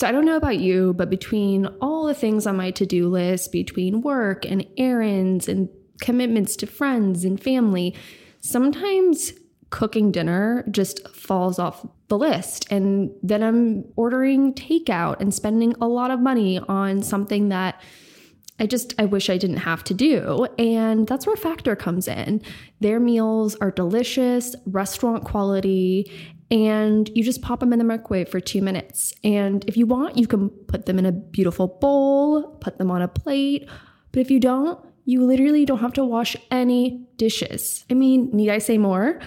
So I don't know about you, but between all the things on my to do list, between work and errands and commitments to friends and family, sometimes cooking dinner just falls off the list. And then I'm ordering takeout and spending a lot of money on something that I just, I wish I didn't have to do. And that's where Factor comes in. Their meals are delicious, restaurant quality, and you just pop them in the microwave for two minutes. And if you want, you can put them in a beautiful bowl, put them on a plate. But if you don't, you literally don't have to wash any dishes. I mean, need I say more?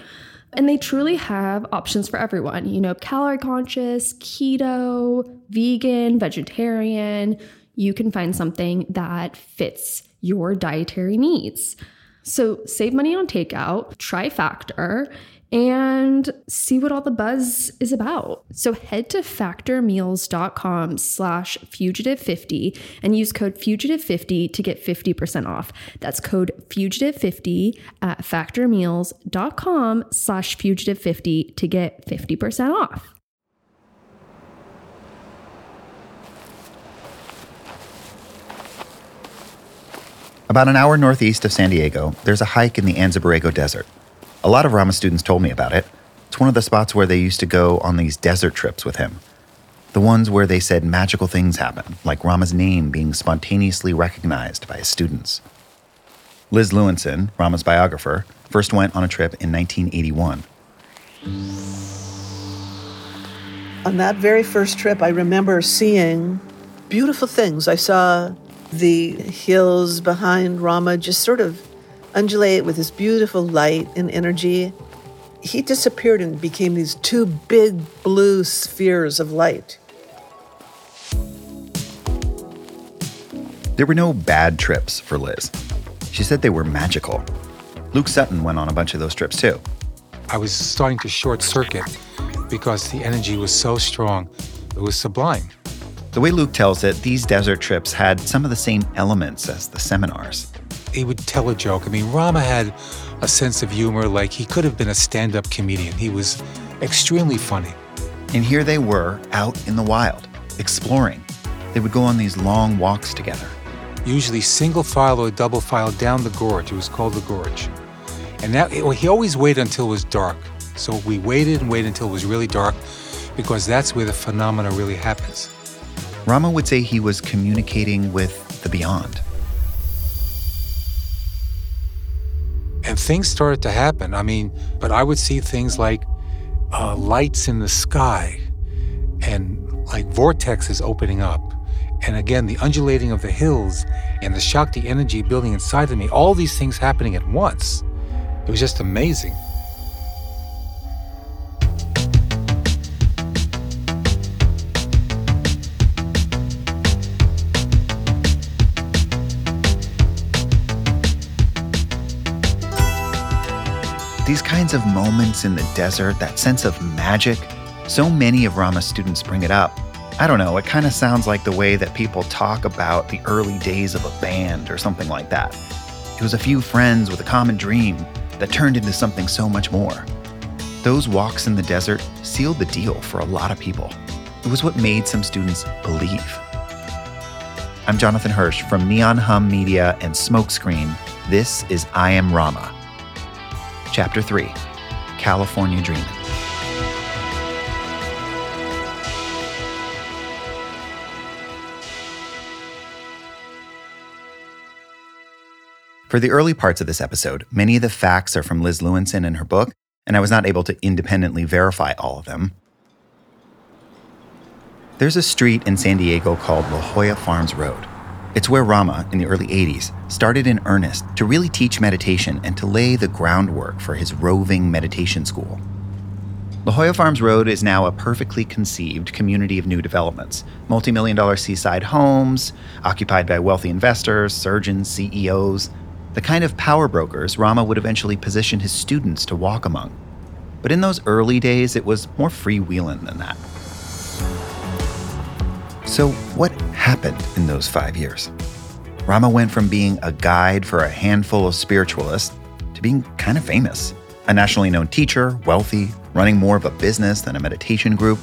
And they truly have options for everyone, you know, calorie conscious, keto, vegan, vegetarian you can find something that fits your dietary needs. So save money on takeout, try Factor, and see what all the buzz is about. So head to factormeals.com slash fugitive50 and use code fugitive50 to get 50% off. That's code fugitive50 at factormeals.com slash fugitive50 to get 50% off. About an hour northeast of San Diego, there's a hike in the Anza Borrego Desert. A lot of Rama students told me about it. It's one of the spots where they used to go on these desert trips with him. The ones where they said magical things happen, like Rama's name being spontaneously recognized by his students. Liz Lewinson, Rama's biographer, first went on a trip in 1981. On that very first trip, I remember seeing beautiful things. I saw the hills behind Rama just sort of undulate with this beautiful light and energy. He disappeared and became these two big blue spheres of light. There were no bad trips for Liz. She said they were magical. Luke Sutton went on a bunch of those trips too. I was starting to short circuit because the energy was so strong. It was sublime. The way Luke tells it, these desert trips had some of the same elements as the seminars. He would tell a joke. I mean, Rama had a sense of humor, like he could have been a stand up comedian. He was extremely funny. And here they were out in the wild, exploring. They would go on these long walks together. Usually single file or double file down the gorge. It was called the gorge. And now he always waited until it was dark. So we waited and waited until it was really dark because that's where the phenomena really happens. Rama would say he was communicating with the beyond. And things started to happen. I mean, but I would see things like uh, lights in the sky and like vortexes opening up. And again, the undulating of the hills and the Shakti energy building inside of me, all these things happening at once. It was just amazing. These kinds of moments in the desert, that sense of magic, so many of Rama's students bring it up. I don't know, it kind of sounds like the way that people talk about the early days of a band or something like that. It was a few friends with a common dream that turned into something so much more. Those walks in the desert sealed the deal for a lot of people. It was what made some students believe. I'm Jonathan Hirsch from Neon Hum Media and Smokescreen. This is I Am Rama. Chapter 3 California Dreaming. For the early parts of this episode, many of the facts are from Liz Lewinson in her book, and I was not able to independently verify all of them. There's a street in San Diego called La Jolla Farms Road. It's where Rama, in the early 80s, started in earnest to really teach meditation and to lay the groundwork for his roving meditation school. La Jolla Farms Road is now a perfectly conceived community of new developments multi million dollar seaside homes, occupied by wealthy investors, surgeons, CEOs, the kind of power brokers Rama would eventually position his students to walk among. But in those early days, it was more freewheeling than that. So, what happened in those five years? Rama went from being a guide for a handful of spiritualists to being kind of famous. A nationally known teacher, wealthy, running more of a business than a meditation group.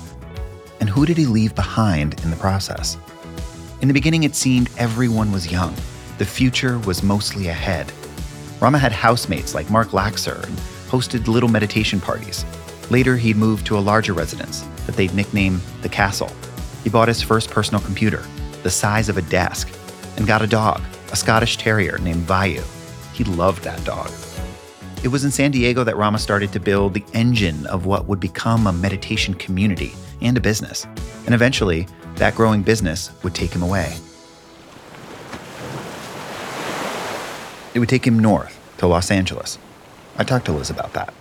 And who did he leave behind in the process? In the beginning, it seemed everyone was young. The future was mostly ahead. Rama had housemates like Mark Laxer and hosted little meditation parties. Later, he'd moved to a larger residence that they'd nickname the Castle. He bought his first personal computer, the size of a desk, and got a dog, a Scottish Terrier named Vayu. He loved that dog. It was in San Diego that Rama started to build the engine of what would become a meditation community and a business. And eventually, that growing business would take him away. It would take him north to Los Angeles. I talked to Liz about that.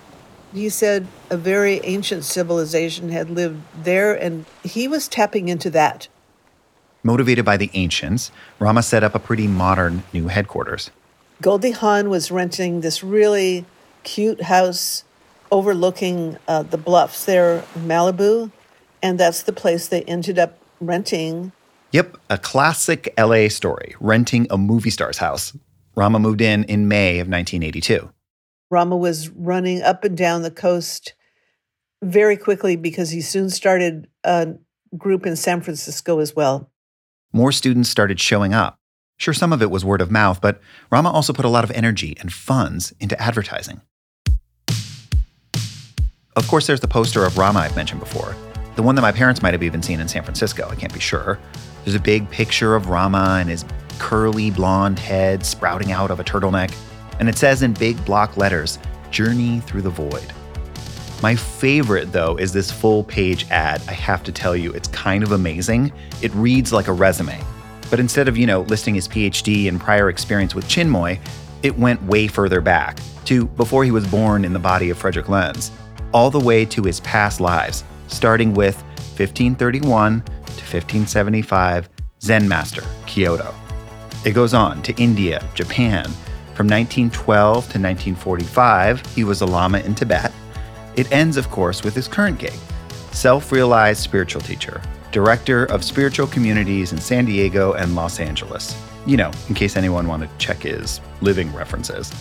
He said a very ancient civilization had lived there, and he was tapping into that. Motivated by the ancients, Rama set up a pretty modern new headquarters. Goldie Hawn was renting this really cute house overlooking uh, the bluffs there in Malibu, and that's the place they ended up renting. Yep, a classic LA story, renting a movie star's house. Rama moved in in May of 1982. Rama was running up and down the coast very quickly because he soon started a group in San Francisco as well. More students started showing up. Sure, some of it was word of mouth, but Rama also put a lot of energy and funds into advertising. Of course, there's the poster of Rama I've mentioned before, the one that my parents might have even seen in San Francisco, I can't be sure. There's a big picture of Rama and his curly blonde head sprouting out of a turtleneck, and it says in big block letters, Journey Through the Void. My favorite, though, is this full page ad. I have to tell you, it's kind of amazing. It reads like a resume. But instead of, you know, listing his PhD and prior experience with Chinmoy, it went way further back to before he was born in the body of Frederick Lenz, all the way to his past lives, starting with 1531 to 1575 Zen master, Kyoto. It goes on to India, Japan. From 1912 to 1945, he was a Lama in Tibet. It ends, of course, with his current gig self realized spiritual teacher, director of spiritual communities in San Diego and Los Angeles. You know, in case anyone wanted to check his living references.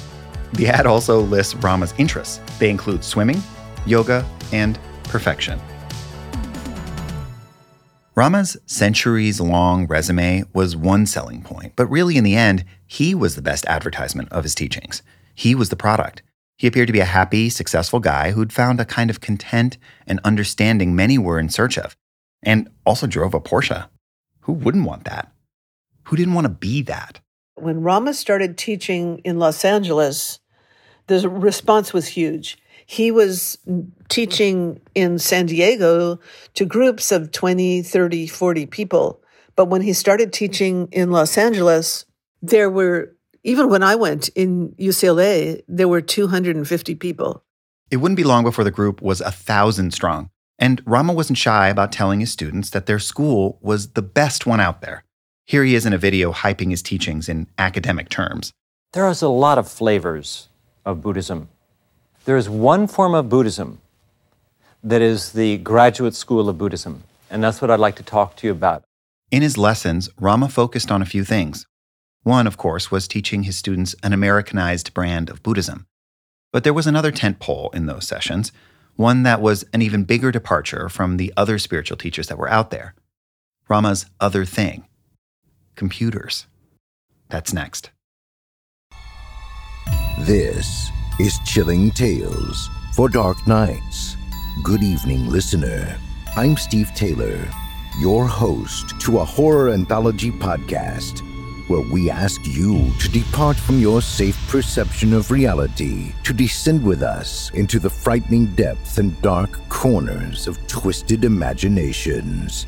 The ad also lists Rama's interests. They include swimming, yoga, and perfection. Rama's centuries long resume was one selling point, but really, in the end, he was the best advertisement of his teachings. He was the product. He appeared to be a happy, successful guy who'd found a kind of content and understanding many were in search of, and also drove a Porsche. Who wouldn't want that? Who didn't want to be that? When Rama started teaching in Los Angeles, the response was huge. He was teaching in San Diego to groups of 20, 30, 40 people. But when he started teaching in Los Angeles, there were, even when I went in UCLA, there were 250 people. It wouldn't be long before the group was a thousand strong. And Rama wasn't shy about telling his students that their school was the best one out there. Here he is in a video hyping his teachings in academic terms. There is a lot of flavors of Buddhism. There is one form of Buddhism that is the graduate school of Buddhism, and that's what I'd like to talk to you about. In his lessons, Rama focused on a few things. One, of course, was teaching his students an Americanized brand of Buddhism. But there was another tent pole in those sessions, one that was an even bigger departure from the other spiritual teachers that were out there. Rama's other thing computers. That's next. This is Chilling Tales for Dark Nights. Good evening, listener. I'm Steve Taylor, your host to a horror anthology podcast where we ask you to depart from your safe perception of reality to descend with us into the frightening depths and dark corners of twisted imaginations.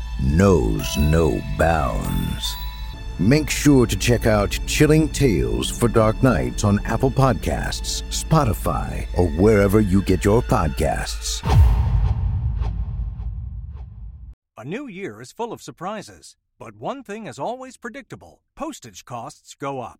knows no bounds. Make sure to check out Chilling Tales for Dark Nights on Apple Podcasts, Spotify, or wherever you get your podcasts. A new year is full of surprises, but one thing is always predictable postage costs go up.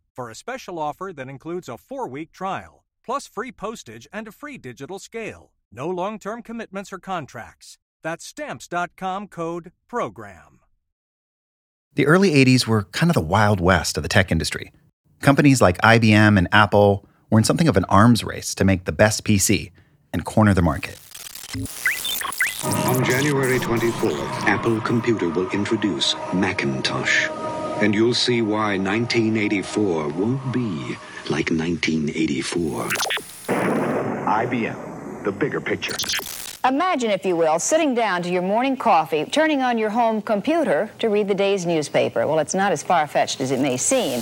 for a special offer that includes a four week trial, plus free postage and a free digital scale. No long term commitments or contracts. That's stamps.com code PROGRAM. The early 80s were kind of the wild west of the tech industry. Companies like IBM and Apple were in something of an arms race to make the best PC and corner the market. On January 24th, Apple Computer will introduce Macintosh. And you'll see why 1984 won't be like 1984. IBM, the bigger picture. Imagine, if you will, sitting down to your morning coffee, turning on your home computer to read the day's newspaper. Well, it's not as far fetched as it may seem.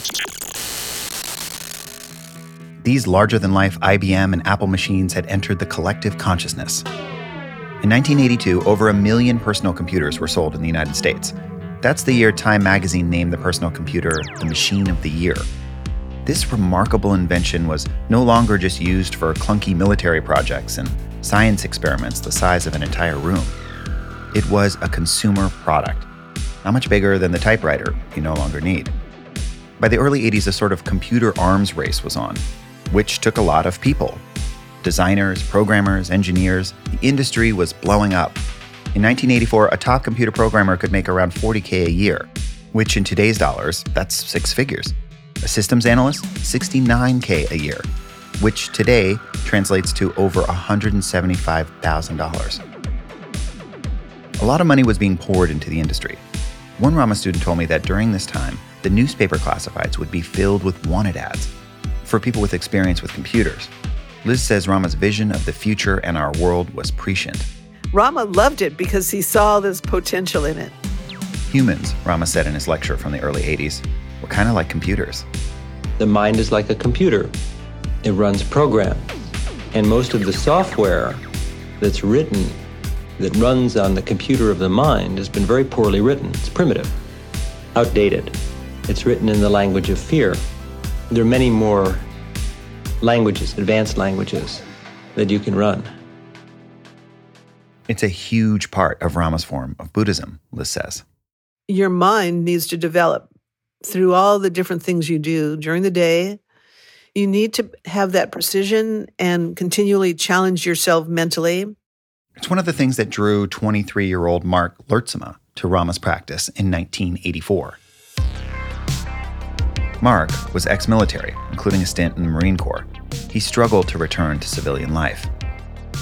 These larger than life IBM and Apple machines had entered the collective consciousness. In 1982, over a million personal computers were sold in the United States. That's the year Time magazine named the personal computer the machine of the year. This remarkable invention was no longer just used for clunky military projects and science experiments the size of an entire room. It was a consumer product, not much bigger than the typewriter you no longer need. By the early 80s, a sort of computer arms race was on, which took a lot of people designers, programmers, engineers. The industry was blowing up in 1984, a top computer programmer could make around 40K a year, which in today's dollars, that's six figures. A systems analyst, 69K a year, which today translates to over $175,000. A lot of money was being poured into the industry. One Rama student told me that during this time, the newspaper classifieds would be filled with wanted ads for people with experience with computers. Liz says Rama's vision of the future and our world was prescient. Rama loved it because he saw this potential in it. Humans, Rama said in his lecture from the early 80s, were kind of like computers. The mind is like a computer, it runs programs. And most of the software that's written, that runs on the computer of the mind, has been very poorly written. It's primitive, outdated. It's written in the language of fear. There are many more languages, advanced languages, that you can run. It's a huge part of Rama's form of Buddhism, Liz says. Your mind needs to develop through all the different things you do during the day. You need to have that precision and continually challenge yourself mentally. It's one of the things that drew 23 year old Mark Lertzema to Rama's practice in 1984. Mark was ex military, including a stint in the Marine Corps. He struggled to return to civilian life.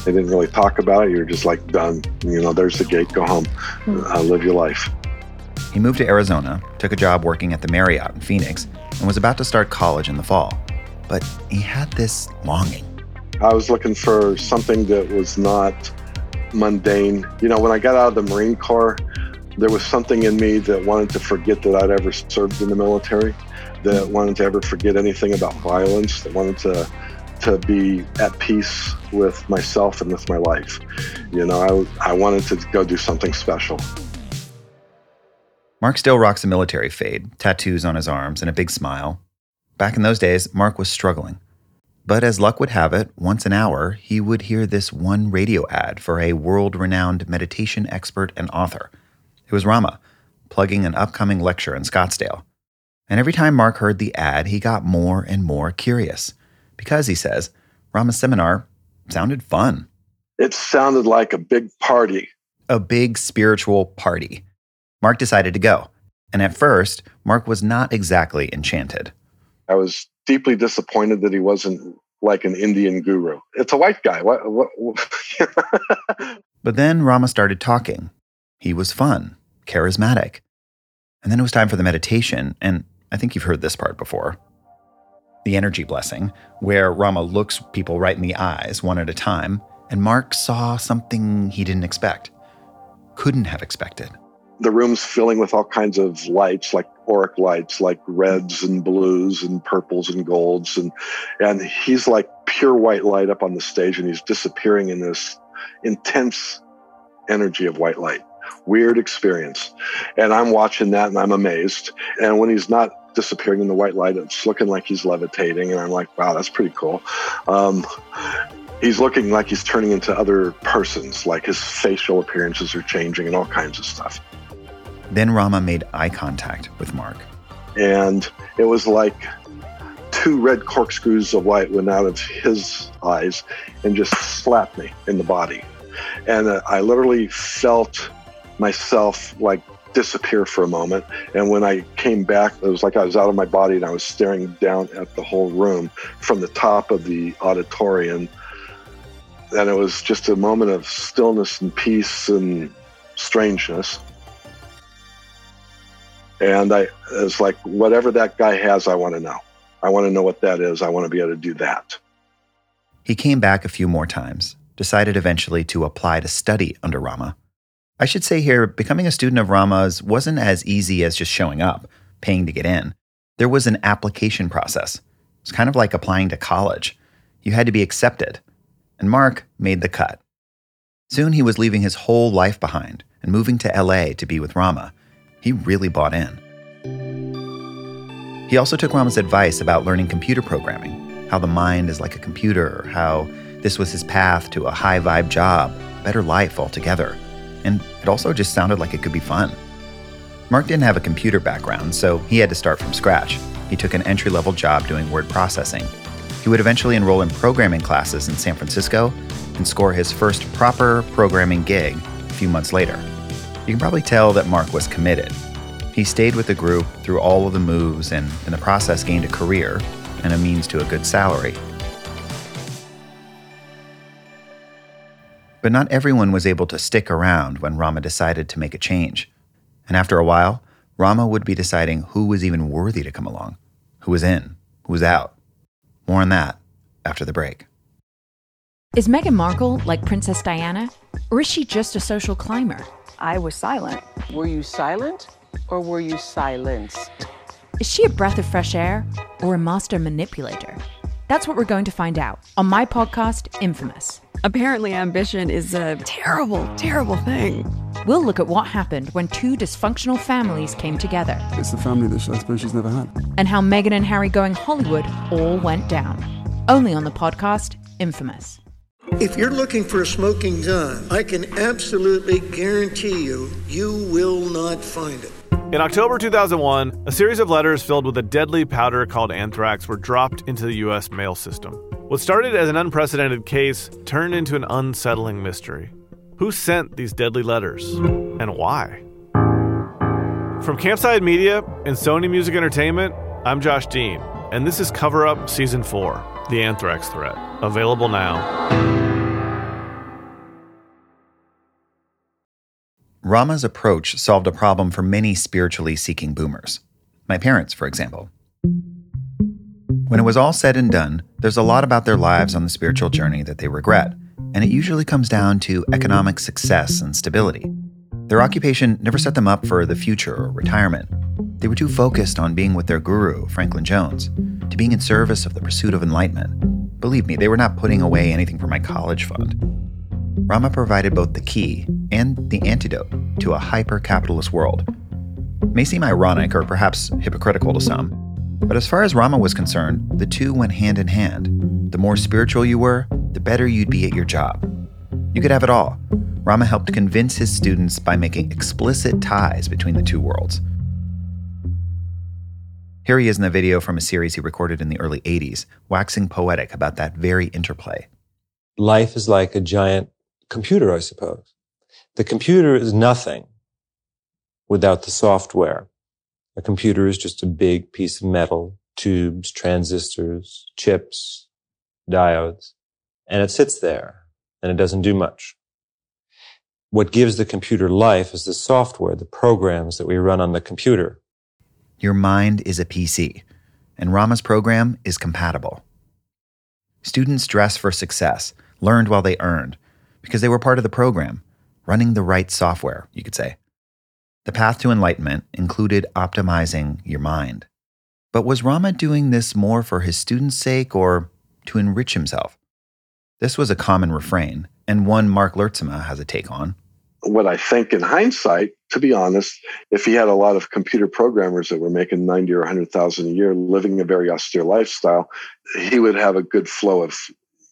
They didn't really talk about it. You're just like, done. You know, there's the gate. Go home. Uh, live your life. He moved to Arizona, took a job working at the Marriott in Phoenix, and was about to start college in the fall. But he had this longing. I was looking for something that was not mundane. You know, when I got out of the Marine Corps, there was something in me that wanted to forget that I'd ever served in the military, that wanted to ever forget anything about violence, that wanted to to be at peace with myself and with my life. You know, I, I wanted to go do something special. Mark still rocks a military fade, tattoos on his arms, and a big smile. Back in those days, Mark was struggling. But as luck would have it, once an hour, he would hear this one radio ad for a world renowned meditation expert and author. It was Rama, plugging an upcoming lecture in Scottsdale. And every time Mark heard the ad, he got more and more curious because he says Rama's seminar sounded fun. It sounded like a big party. A big spiritual party. Mark decided to go. And at first, Mark was not exactly enchanted. I was deeply disappointed that he wasn't like an Indian guru. It's a white guy. What, what, what? But then Rama started talking. He was fun, charismatic. And then it was time for the meditation, and I think you've heard this part before. The energy blessing, where Rama looks people right in the eyes one at a time, and Mark saw something he didn't expect, couldn't have expected. The room's filling with all kinds of lights, like auric lights, like reds and blues and purples and golds, and and he's like pure white light up on the stage, and he's disappearing in this intense energy of white light. Weird experience. And I'm watching that and I'm amazed. And when he's not disappearing in the white light, it's looking like he's levitating. And I'm like, wow, that's pretty cool. Um, he's looking like he's turning into other persons, like his facial appearances are changing and all kinds of stuff. Then Rama made eye contact with Mark. And it was like two red corkscrews of light went out of his eyes and just slapped me in the body. And I literally felt myself like disappear for a moment. And when I came back, it was like I was out of my body and I was staring down at the whole room from the top of the auditorium. And it was just a moment of stillness and peace and strangeness. And I was like whatever that guy has, I want to know. I want to know what that is. I want to be able to do that. He came back a few more times, decided eventually to apply to study under Rama. I should say here, becoming a student of Rama's wasn't as easy as just showing up, paying to get in. There was an application process. It's kind of like applying to college. You had to be accepted. And Mark made the cut. Soon he was leaving his whole life behind and moving to LA to be with Rama. He really bought in. He also took Rama's advice about learning computer programming, how the mind is like a computer, how this was his path to a high vibe job, better life altogether. And it also just sounded like it could be fun. Mark didn't have a computer background, so he had to start from scratch. He took an entry level job doing word processing. He would eventually enroll in programming classes in San Francisco and score his first proper programming gig a few months later. You can probably tell that Mark was committed. He stayed with the group through all of the moves and, in the process, gained a career and a means to a good salary. But not everyone was able to stick around when Rama decided to make a change. And after a while, Rama would be deciding who was even worthy to come along, who was in, who was out. More on that after the break. Is Meghan Markle like Princess Diana? Or is she just a social climber? I was silent. Were you silent or were you silenced? Is she a breath of fresh air or a master manipulator? That's what we're going to find out on my podcast, Infamous. Apparently, ambition is a terrible, terrible thing. We'll look at what happened when two dysfunctional families came together. It's the family that I suppose she's never had. And how Meghan and Harry going Hollywood all went down. Only on the podcast, Infamous. If you're looking for a smoking gun, I can absolutely guarantee you, you will not find it. In October 2001, a series of letters filled with a deadly powder called anthrax were dropped into the U.S. mail system. What started as an unprecedented case turned into an unsettling mystery. Who sent these deadly letters and why? From Campside Media and Sony Music Entertainment, I'm Josh Dean, and this is Cover Up Season 4 The Anthrax Threat. Available now. Rama's approach solved a problem for many spiritually seeking boomers. My parents, for example. When it was all said and done, there's a lot about their lives on the spiritual journey that they regret, and it usually comes down to economic success and stability. Their occupation never set them up for the future or retirement. They were too focused on being with their guru, Franklin Jones, to being in service of the pursuit of enlightenment. Believe me, they were not putting away anything for my college fund. Rama provided both the key and the antidote to a hyper capitalist world. It may seem ironic or perhaps hypocritical to some, but as far as Rama was concerned, the two went hand in hand. The more spiritual you were, the better you'd be at your job. You could have it all. Rama helped convince his students by making explicit ties between the two worlds. Here he is in a video from a series he recorded in the early 80s, waxing poetic about that very interplay. Life is like a giant computer, I suppose. The computer is nothing without the software. A computer is just a big piece of metal, tubes, transistors, chips, diodes, and it sits there and it doesn't do much. What gives the computer life is the software, the programs that we run on the computer. Your mind is a PC, and Rama's program is compatible. Students dress for success, learned while they earned, because they were part of the program, running the right software, you could say. The path to enlightenment included optimizing your mind. But was Rama doing this more for his students' sake or to enrich himself? This was a common refrain, and one Mark Lertzema has a take on. What I think in hindsight, to be honest, if he had a lot of computer programmers that were making 90 or 100,000 a year, living a very austere lifestyle, he would have a good flow of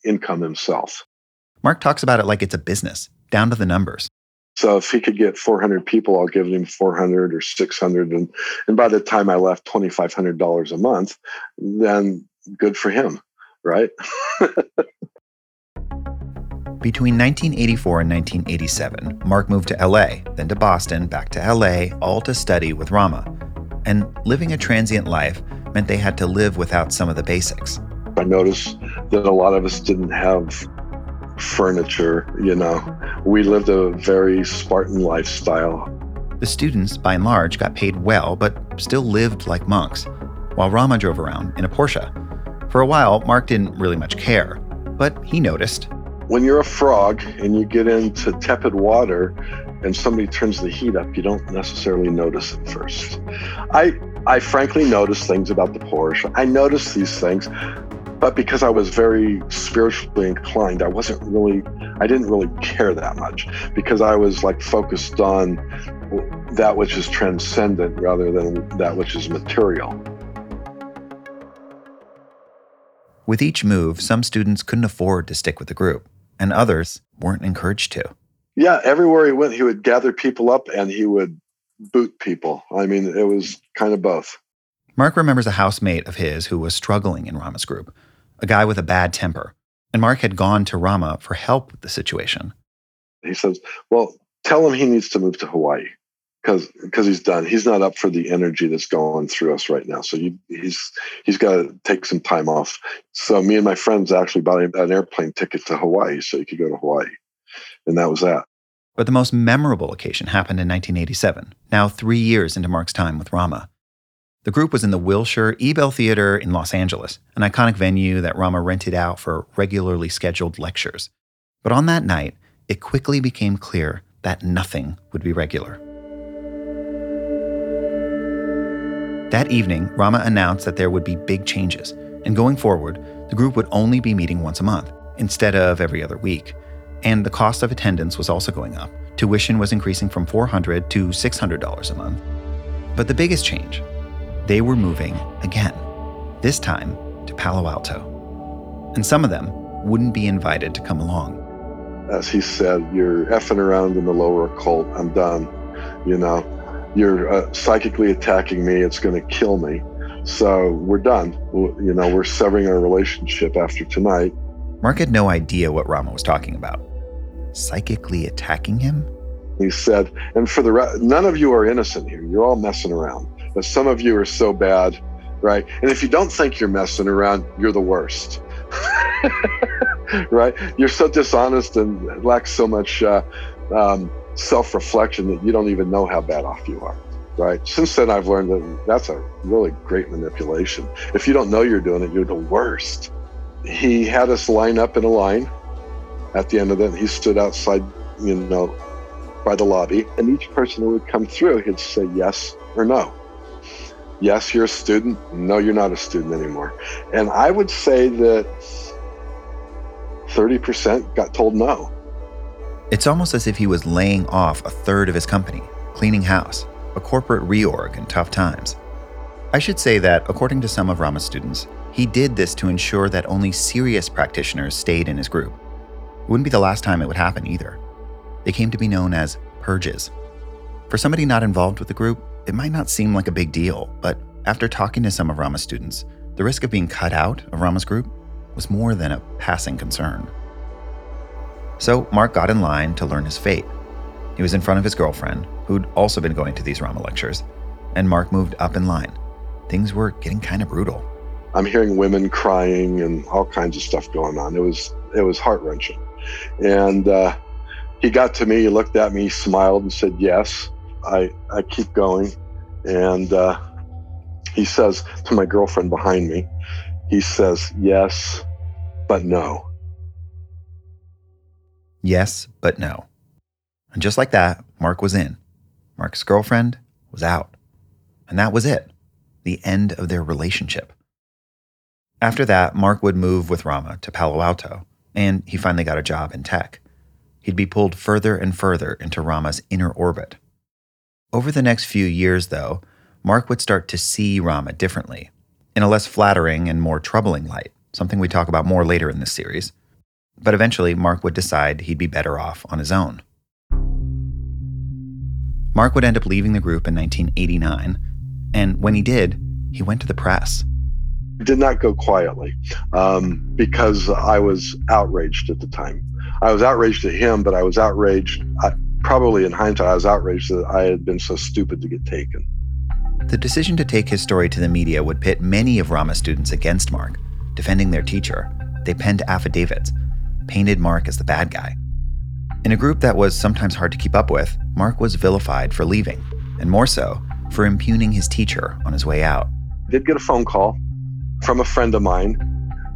income himself. Mark talks about it like it's a business, down to the numbers. So if he could get 400 people, I'll give him 400 or 600. And, and by the time I left $2,500 a month, then good for him, right? Between 1984 and 1987, Mark moved to LA, then to Boston, back to LA, all to study with Rama. And living a transient life meant they had to live without some of the basics. I noticed that a lot of us didn't have furniture, you know. We lived a very Spartan lifestyle. The students, by and large, got paid well, but still lived like monks, while Rama drove around in a Porsche. For a while, Mark didn't really much care, but he noticed. When you're a frog and you get into tepid water and somebody turns the heat up, you don't necessarily notice it first. I I frankly noticed things about the Porsche. I noticed these things, but because I was very spiritually inclined, I wasn't really, I didn't really care that much because I was like focused on that which is transcendent rather than that which is material. With each move, some students couldn't afford to stick with the group, and others weren't encouraged to. Yeah, everywhere he went, he would gather people up and he would boot people. I mean, it was kind of both. Mark remembers a housemate of his who was struggling in Rama's group, a guy with a bad temper. And Mark had gone to Rama for help with the situation. He says, Well, tell him he needs to move to Hawaii because because he's done. He's not up for the energy that's going through us right now. So you, he's he's got to take some time off. So me and my friends actually bought him an airplane ticket to Hawaii so he could go to Hawaii, and that was that. But the most memorable occasion happened in 1987, now three years into Mark's time with Rama. The group was in the Wilshire Ebell Theater in Los Angeles, an iconic venue that Rama rented out for regularly scheduled lectures. But on that night, it quickly became clear that nothing would be regular. That evening, Rama announced that there would be big changes, and going forward, the group would only be meeting once a month instead of every other week. And the cost of attendance was also going up. Tuition was increasing from $400 to $600 a month. But the biggest change they were moving again, this time to Palo Alto. And some of them wouldn't be invited to come along. As he said, you're effing around in the lower occult. I'm done. You know, you're uh, psychically attacking me. It's going to kill me. So we're done. You know, we're severing our relationship after tonight. Mark had no idea what Rama was talking about. Psychically attacking him? He said, and for the rest, none of you are innocent here. You're all messing around but some of you are so bad, right? And if you don't think you're messing around, you're the worst. right? You're so dishonest and lack so much uh, um, self reflection that you don't even know how bad off you are. Right. Since then, I've learned that that's a really great manipulation. If you don't know you're doing it, you're the worst. He had us line up in a line. At the end of it, he stood outside, you know, by the lobby, and each person who would come through, he'd say yes or no yes, you're a student. No, you're not a student anymore. And I would say that 30% got told no. It's almost as if he was laying off a third of his company, cleaning house, a corporate reorg in tough times. I should say that, according to some of Rama's students, he did this to ensure that only serious practitioners stayed in his group. It wouldn't be the last time it would happen either. They came to be known as purges. For somebody not involved with the group, it might not seem like a big deal, but after talking to some of Rama's students, the risk of being cut out of Rama's group was more than a passing concern. So Mark got in line to learn his fate. He was in front of his girlfriend, who'd also been going to these Rama lectures, and Mark moved up in line. Things were getting kind of brutal. I'm hearing women crying and all kinds of stuff going on. It was it was heart wrenching, and uh, He got to me, he looked at me, smiled and said, Yes. I, I keep going. And uh, he says to my girlfriend behind me, he says, Yes, but no. Yes, but no. And just like that, Mark was in. Mark's girlfriend was out. And that was it the end of their relationship. After that, Mark would move with Rama to Palo Alto, and he finally got a job in tech. He'd be pulled further and further into Rama's inner orbit. Over the next few years, though, Mark would start to see Rama differently, in a less flattering and more troubling light, something we talk about more later in this series. But eventually, Mark would decide he'd be better off on his own. Mark would end up leaving the group in 1989, and when he did, he went to the press. Did not go quietly um, because I was outraged at the time. I was outraged at him, but I was outraged, I, probably in hindsight, I was outraged that I had been so stupid to get taken. The decision to take his story to the media would pit many of Rama's students against Mark, defending their teacher. They penned affidavits, painted Mark as the bad guy. In a group that was sometimes hard to keep up with, Mark was vilified for leaving, and more so, for impugning his teacher on his way out. I did get a phone call from a friend of mine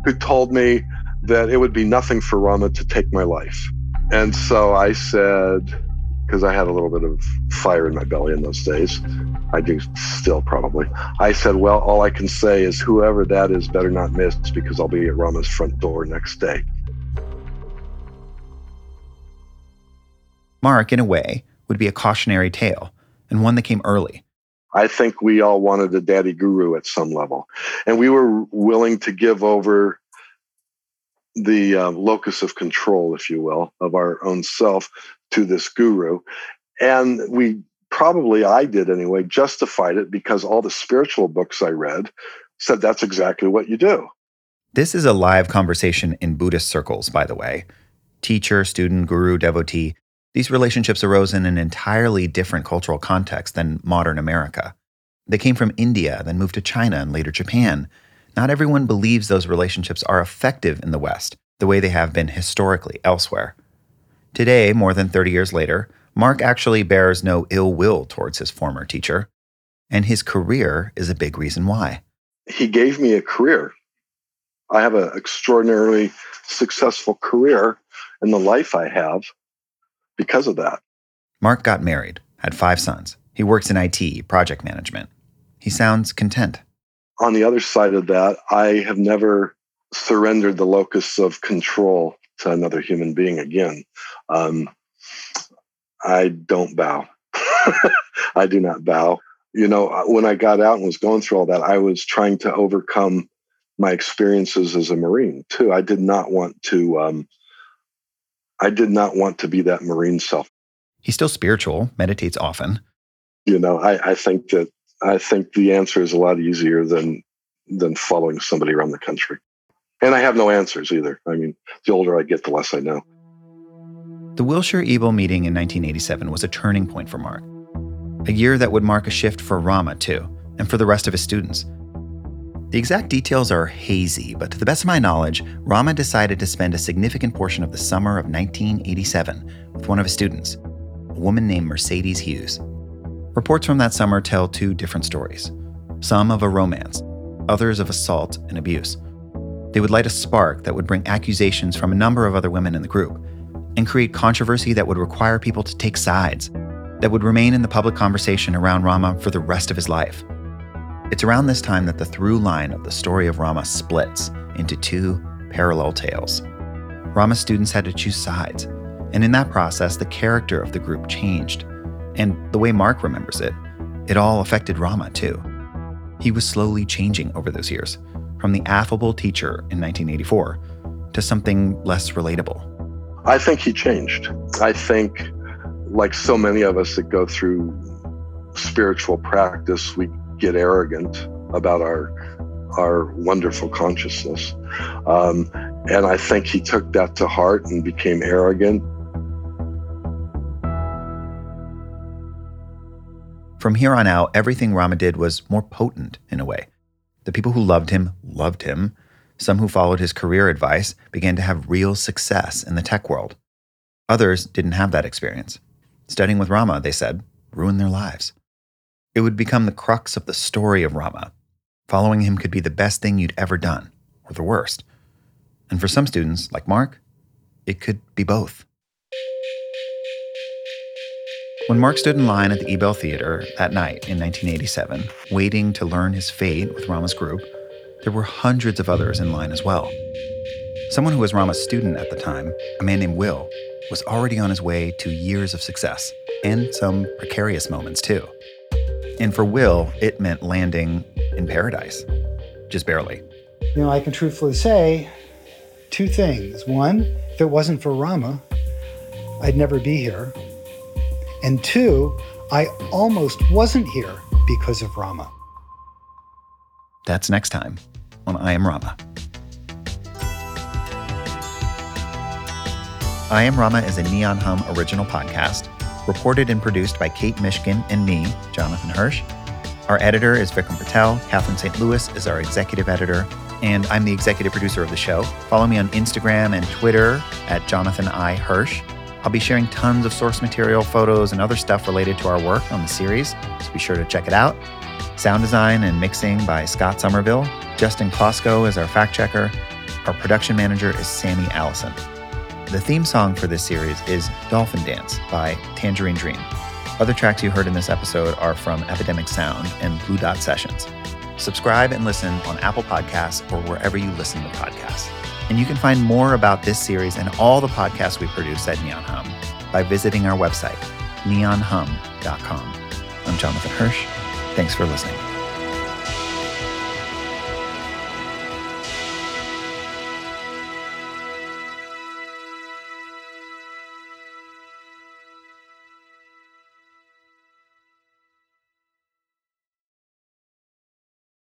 who told me that it would be nothing for Rama to take my life. And so I said, because I had a little bit of fire in my belly in those days, I do still probably. I said, well, all I can say is whoever that is better not miss because I'll be at Rama's front door next day. Mark, in a way, would be a cautionary tale, and one that came early. I think we all wanted a daddy guru at some level, and we were willing to give over the uh, locus of control, if you will, of our own self to this guru. And we probably, I did anyway, justified it because all the spiritual books I read said that's exactly what you do. This is a live conversation in Buddhist circles, by the way. Teacher, student, guru, devotee. These relationships arose in an entirely different cultural context than modern America. They came from India, then moved to China and later Japan. Not everyone believes those relationships are effective in the West, the way they have been historically elsewhere. Today, more than 30 years later, Mark actually bears no ill will towards his former teacher, and his career is a big reason why. He gave me a career. I have an extraordinarily successful career in the life I have because of that. Mark got married, had five sons. He works in IT, project management. He sounds content. On the other side of that, I have never surrendered the locus of control to another human being again. Um, I don't bow. I do not bow. You know, uh, when I got out and was going through all that, I was trying to overcome my experiences as a Marine too. I did not want to. Um, I did not want to be that Marine self. He's still spiritual, meditates often. You know, I, I think that I think the answer is a lot easier than than following somebody around the country. And I have no answers either. I mean, the older I get, the less I know. The Wilshire Ebell meeting in 1987 was a turning point for Mark. A year that would mark a shift for Rama, too, and for the rest of his students. The exact details are hazy, but to the best of my knowledge, Rama decided to spend a significant portion of the summer of 1987 with one of his students, a woman named Mercedes Hughes. Reports from that summer tell two different stories some of a romance, others of assault and abuse. They would light a spark that would bring accusations from a number of other women in the group and create controversy that would require people to take sides, that would remain in the public conversation around Rama for the rest of his life. It's around this time that the through line of the story of Rama splits into two parallel tales. Rama students had to choose sides, and in that process, the character of the group changed. And the way Mark remembers it, it all affected Rama too. He was slowly changing over those years, from the affable teacher in 1984 to something less relatable. I think he changed. I think, like so many of us that go through spiritual practice, we get arrogant about our our wonderful consciousness. Um, and I think he took that to heart and became arrogant. From here on out, everything Rama did was more potent in a way. The people who loved him loved him. Some who followed his career advice began to have real success in the tech world. Others didn't have that experience. Studying with Rama, they said, ruined their lives. It would become the crux of the story of Rama. Following him could be the best thing you'd ever done, or the worst. And for some students, like Mark, it could be both. When Mark stood in line at the Ebell Theater that night in 1987, waiting to learn his fate with Rama's group, there were hundreds of others in line as well. Someone who was Rama's student at the time, a man named Will, was already on his way to years of success and some precarious moments too. And for Will, it meant landing in paradise, just barely. You know, I can truthfully say two things. One, if it wasn't for Rama, I'd never be here. And two, I almost wasn't here because of Rama. That's next time on I Am Rama. I Am Rama is a Neon Hum original podcast, reported and produced by Kate Mishkin and me, Jonathan Hirsch. Our editor is Vikram Patel. Catherine St. Louis is our executive editor, and I'm the executive producer of the show. Follow me on Instagram and Twitter at Jonathan I. Hirsch. I'll be sharing tons of source material, photos, and other stuff related to our work on the series, so be sure to check it out. Sound design and mixing by Scott Somerville. Justin Klosko is our fact checker. Our production manager is Sammy Allison. The theme song for this series is Dolphin Dance by Tangerine Dream. Other tracks you heard in this episode are from Epidemic Sound and Blue Dot Sessions. Subscribe and listen on Apple Podcasts or wherever you listen to podcasts. And you can find more about this series and all the podcasts we produce at Neon Hum by visiting our website, neonhum.com. I'm Jonathan Hirsch. Thanks for listening.